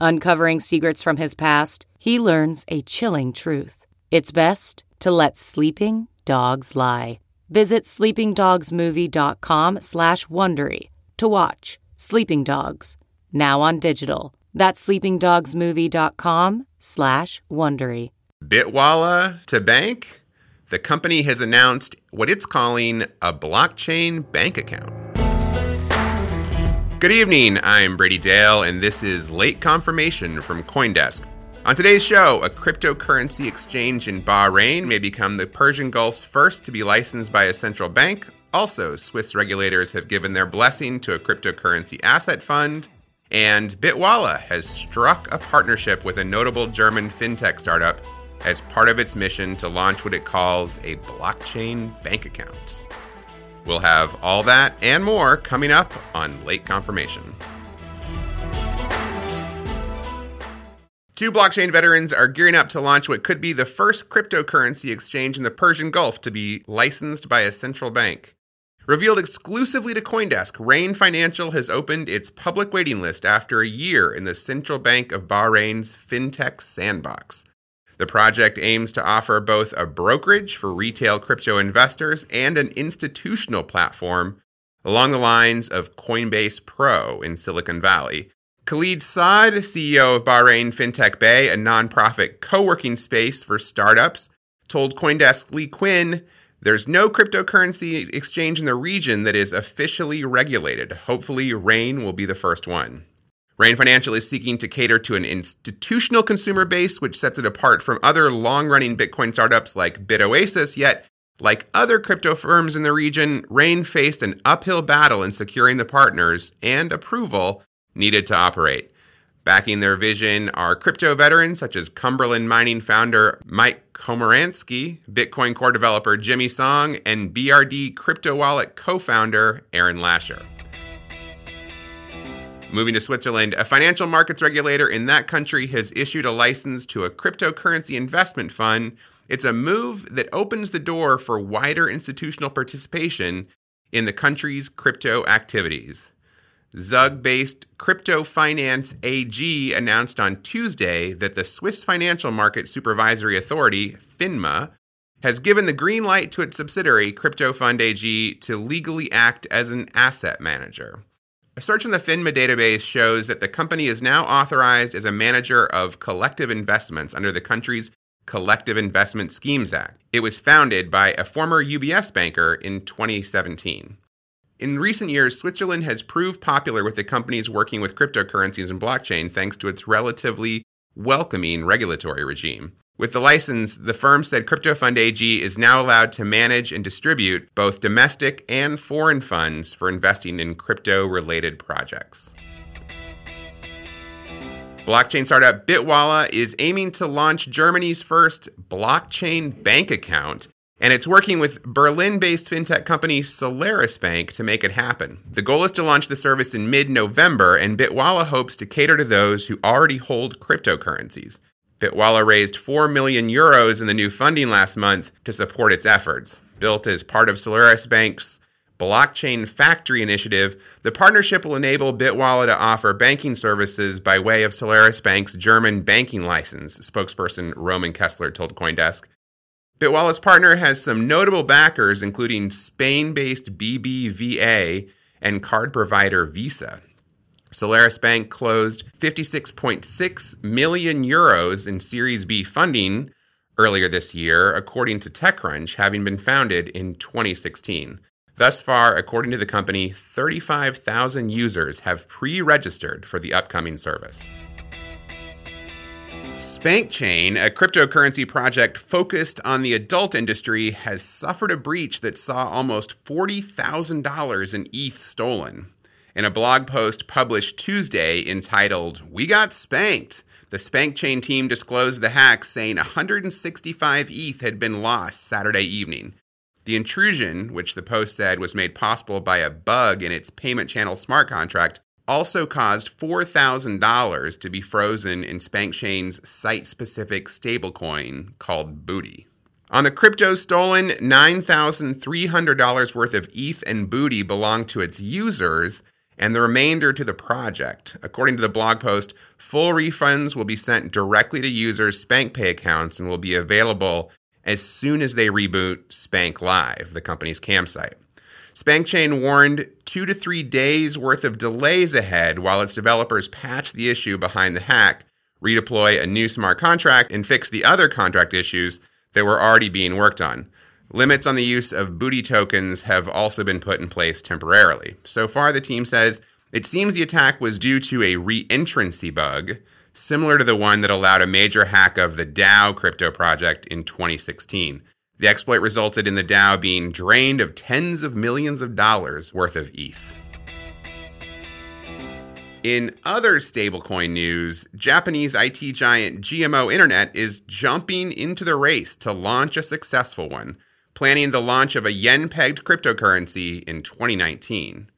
Uncovering secrets from his past, he learns a chilling truth. It's best to let sleeping dogs lie. Visit sleepingdogsmovie.com slash Wondery to watch Sleeping Dogs, now on digital. That's sleepingdogsmovie.com slash Wondery. Bitwala to bank? The company has announced what it's calling a blockchain bank account. Good evening, I'm Brady Dale, and this is Late Confirmation from Coindesk. On today's show, a cryptocurrency exchange in Bahrain may become the Persian Gulf's first to be licensed by a central bank. Also, Swiss regulators have given their blessing to a cryptocurrency asset fund. And Bitwala has struck a partnership with a notable German fintech startup as part of its mission to launch what it calls a blockchain bank account. We'll have all that and more coming up on Late Confirmation. Two blockchain veterans are gearing up to launch what could be the first cryptocurrency exchange in the Persian Gulf to be licensed by a central bank. Revealed exclusively to Coindesk, Rain Financial has opened its public waiting list after a year in the Central Bank of Bahrain's FinTech sandbox. The project aims to offer both a brokerage for retail crypto investors and an institutional platform along the lines of Coinbase Pro in Silicon Valley. Khalid Saad, CEO of Bahrain FinTech Bay, a nonprofit co working space for startups, told Coindesk Leigh Cuen there's no cryptocurrency exchange in the region that is officially regulated. Hopefully, Rain will be the first one. Rain Financial is seeking to cater to an institutional consumer base, which sets it apart from other long running Bitcoin startups like BitOasis. Yet, like other crypto firms in the region, Rain faced an uphill battle in securing the partners and approval needed to operate. Backing their vision are crypto veterans such as Cumberland Mining founder Mike Komaransky, Bitcoin core developer Jimmy Song, and BRD crypto wallet co founder Aaron Lasher. Moving to Switzerland, a financial markets regulator in that country has issued a license to a cryptocurrency investment fund. It's a move that opens the door for wider institutional participation in the country's crypto activities. Zug based Crypto Finance AG announced on Tuesday that the Swiss Financial Market Supervisory Authority, FINMA, has given the green light to its subsidiary, Crypto Fund AG, to legally act as an asset manager. A search in the FINMA database shows that the company is now authorized as a manager of collective investments under the country's Collective Investment Schemes Act. It was founded by a former UBS banker in 2017. In recent years, Switzerland has proved popular with the companies working with cryptocurrencies and blockchain thanks to its relatively welcoming regulatory regime. With the license, the firm said Crypto Fund AG is now allowed to manage and distribute both domestic and foreign funds for investing in crypto related projects. Blockchain startup Bitwala is aiming to launch Germany's first blockchain bank account, and it's working with Berlin based fintech company Solaris Bank to make it happen. The goal is to launch the service in mid November, and Bitwala hopes to cater to those who already hold cryptocurrencies. Bitwala raised 4 million euros in the new funding last month to support its efforts. Built as part of Solaris Bank's Blockchain Factory initiative, the partnership will enable Bitwala to offer banking services by way of Solaris Bank's German banking license, spokesperson Roman Kessler told Coindesk. Bitwala's partner has some notable backers, including Spain based BBVA and card provider Visa. Solaris Bank closed 56.6 million euros in Series B funding earlier this year, according to TechCrunch, having been founded in 2016. Thus far, according to the company, 35,000 users have pre registered for the upcoming service. SpankChain, a cryptocurrency project focused on the adult industry, has suffered a breach that saw almost $40,000 in ETH stolen. In a blog post published Tuesday entitled, We Got Spanked, the SpankChain team disclosed the hack, saying 165 ETH had been lost Saturday evening. The intrusion, which the post said was made possible by a bug in its payment channel smart contract, also caused $4,000 to be frozen in SpankChain's site specific stablecoin called Booty. On the crypto stolen, $9,300 worth of ETH and Booty belonged to its users, and the remainder to the project. According to the blog post, full refunds will be sent directly to users' SpankPay accounts and will be available as soon as they reboot Spank Live, the company's camsite. SpankChain warned two to three days worth of delays ahead while its developers patch the issue behind the hack, redeploy a new smart contract, and fix the other contract issues that were already being worked on. Limits on the use of booty tokens have also been put in place temporarily. So far, the team says it seems the attack was due to a re-entrancy bug, similar to the one that allowed a major hack of the DAO crypto project in 2016. The exploit resulted in the DAO being drained of tens of millions of dollars worth of ETH. In other stablecoin news, Japanese IT giant GMO Internet is jumping into the race to launch a successful one, planning the launch of a yen pegged cryptocurrency in 2019.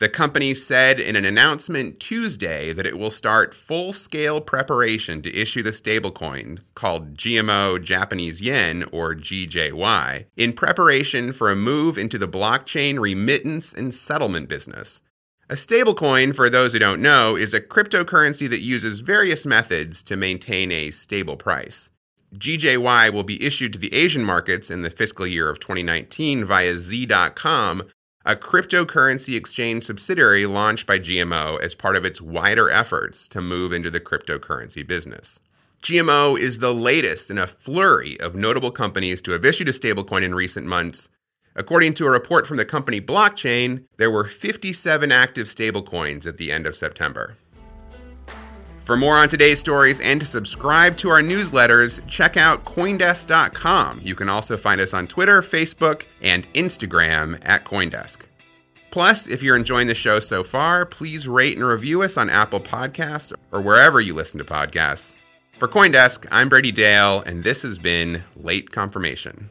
The company said in an announcement Tuesday that it will start full scale preparation to issue the stablecoin called GMO Japanese Yen or GJY in preparation for a move into the blockchain remittance and settlement business. A stablecoin, for those who don't know, is a cryptocurrency that uses various methods to maintain a stable price. GJY will be issued to the Asian markets in the fiscal year of 2019 via Z.com a cryptocurrency exchange subsidiary launched by GMO as part of its wider efforts to move into the cryptocurrency business. GMO is the latest in a flurry of notable companies to have issued a stablecoin in recent months. According to a report from the company Blockchain, there were 57 active stablecoins at the end of September. For more on today's stories and to subscribe to our newsletters, check out Coindesk.com. You can also find us on Twitter, Facebook, and Instagram at Coindesk. Plus, if you're enjoying the show so far, please rate and review us on Apple Podcasts or wherever you listen to podcasts. For Coindesk, I'm Brady Dale, and this has been Late Confirmation.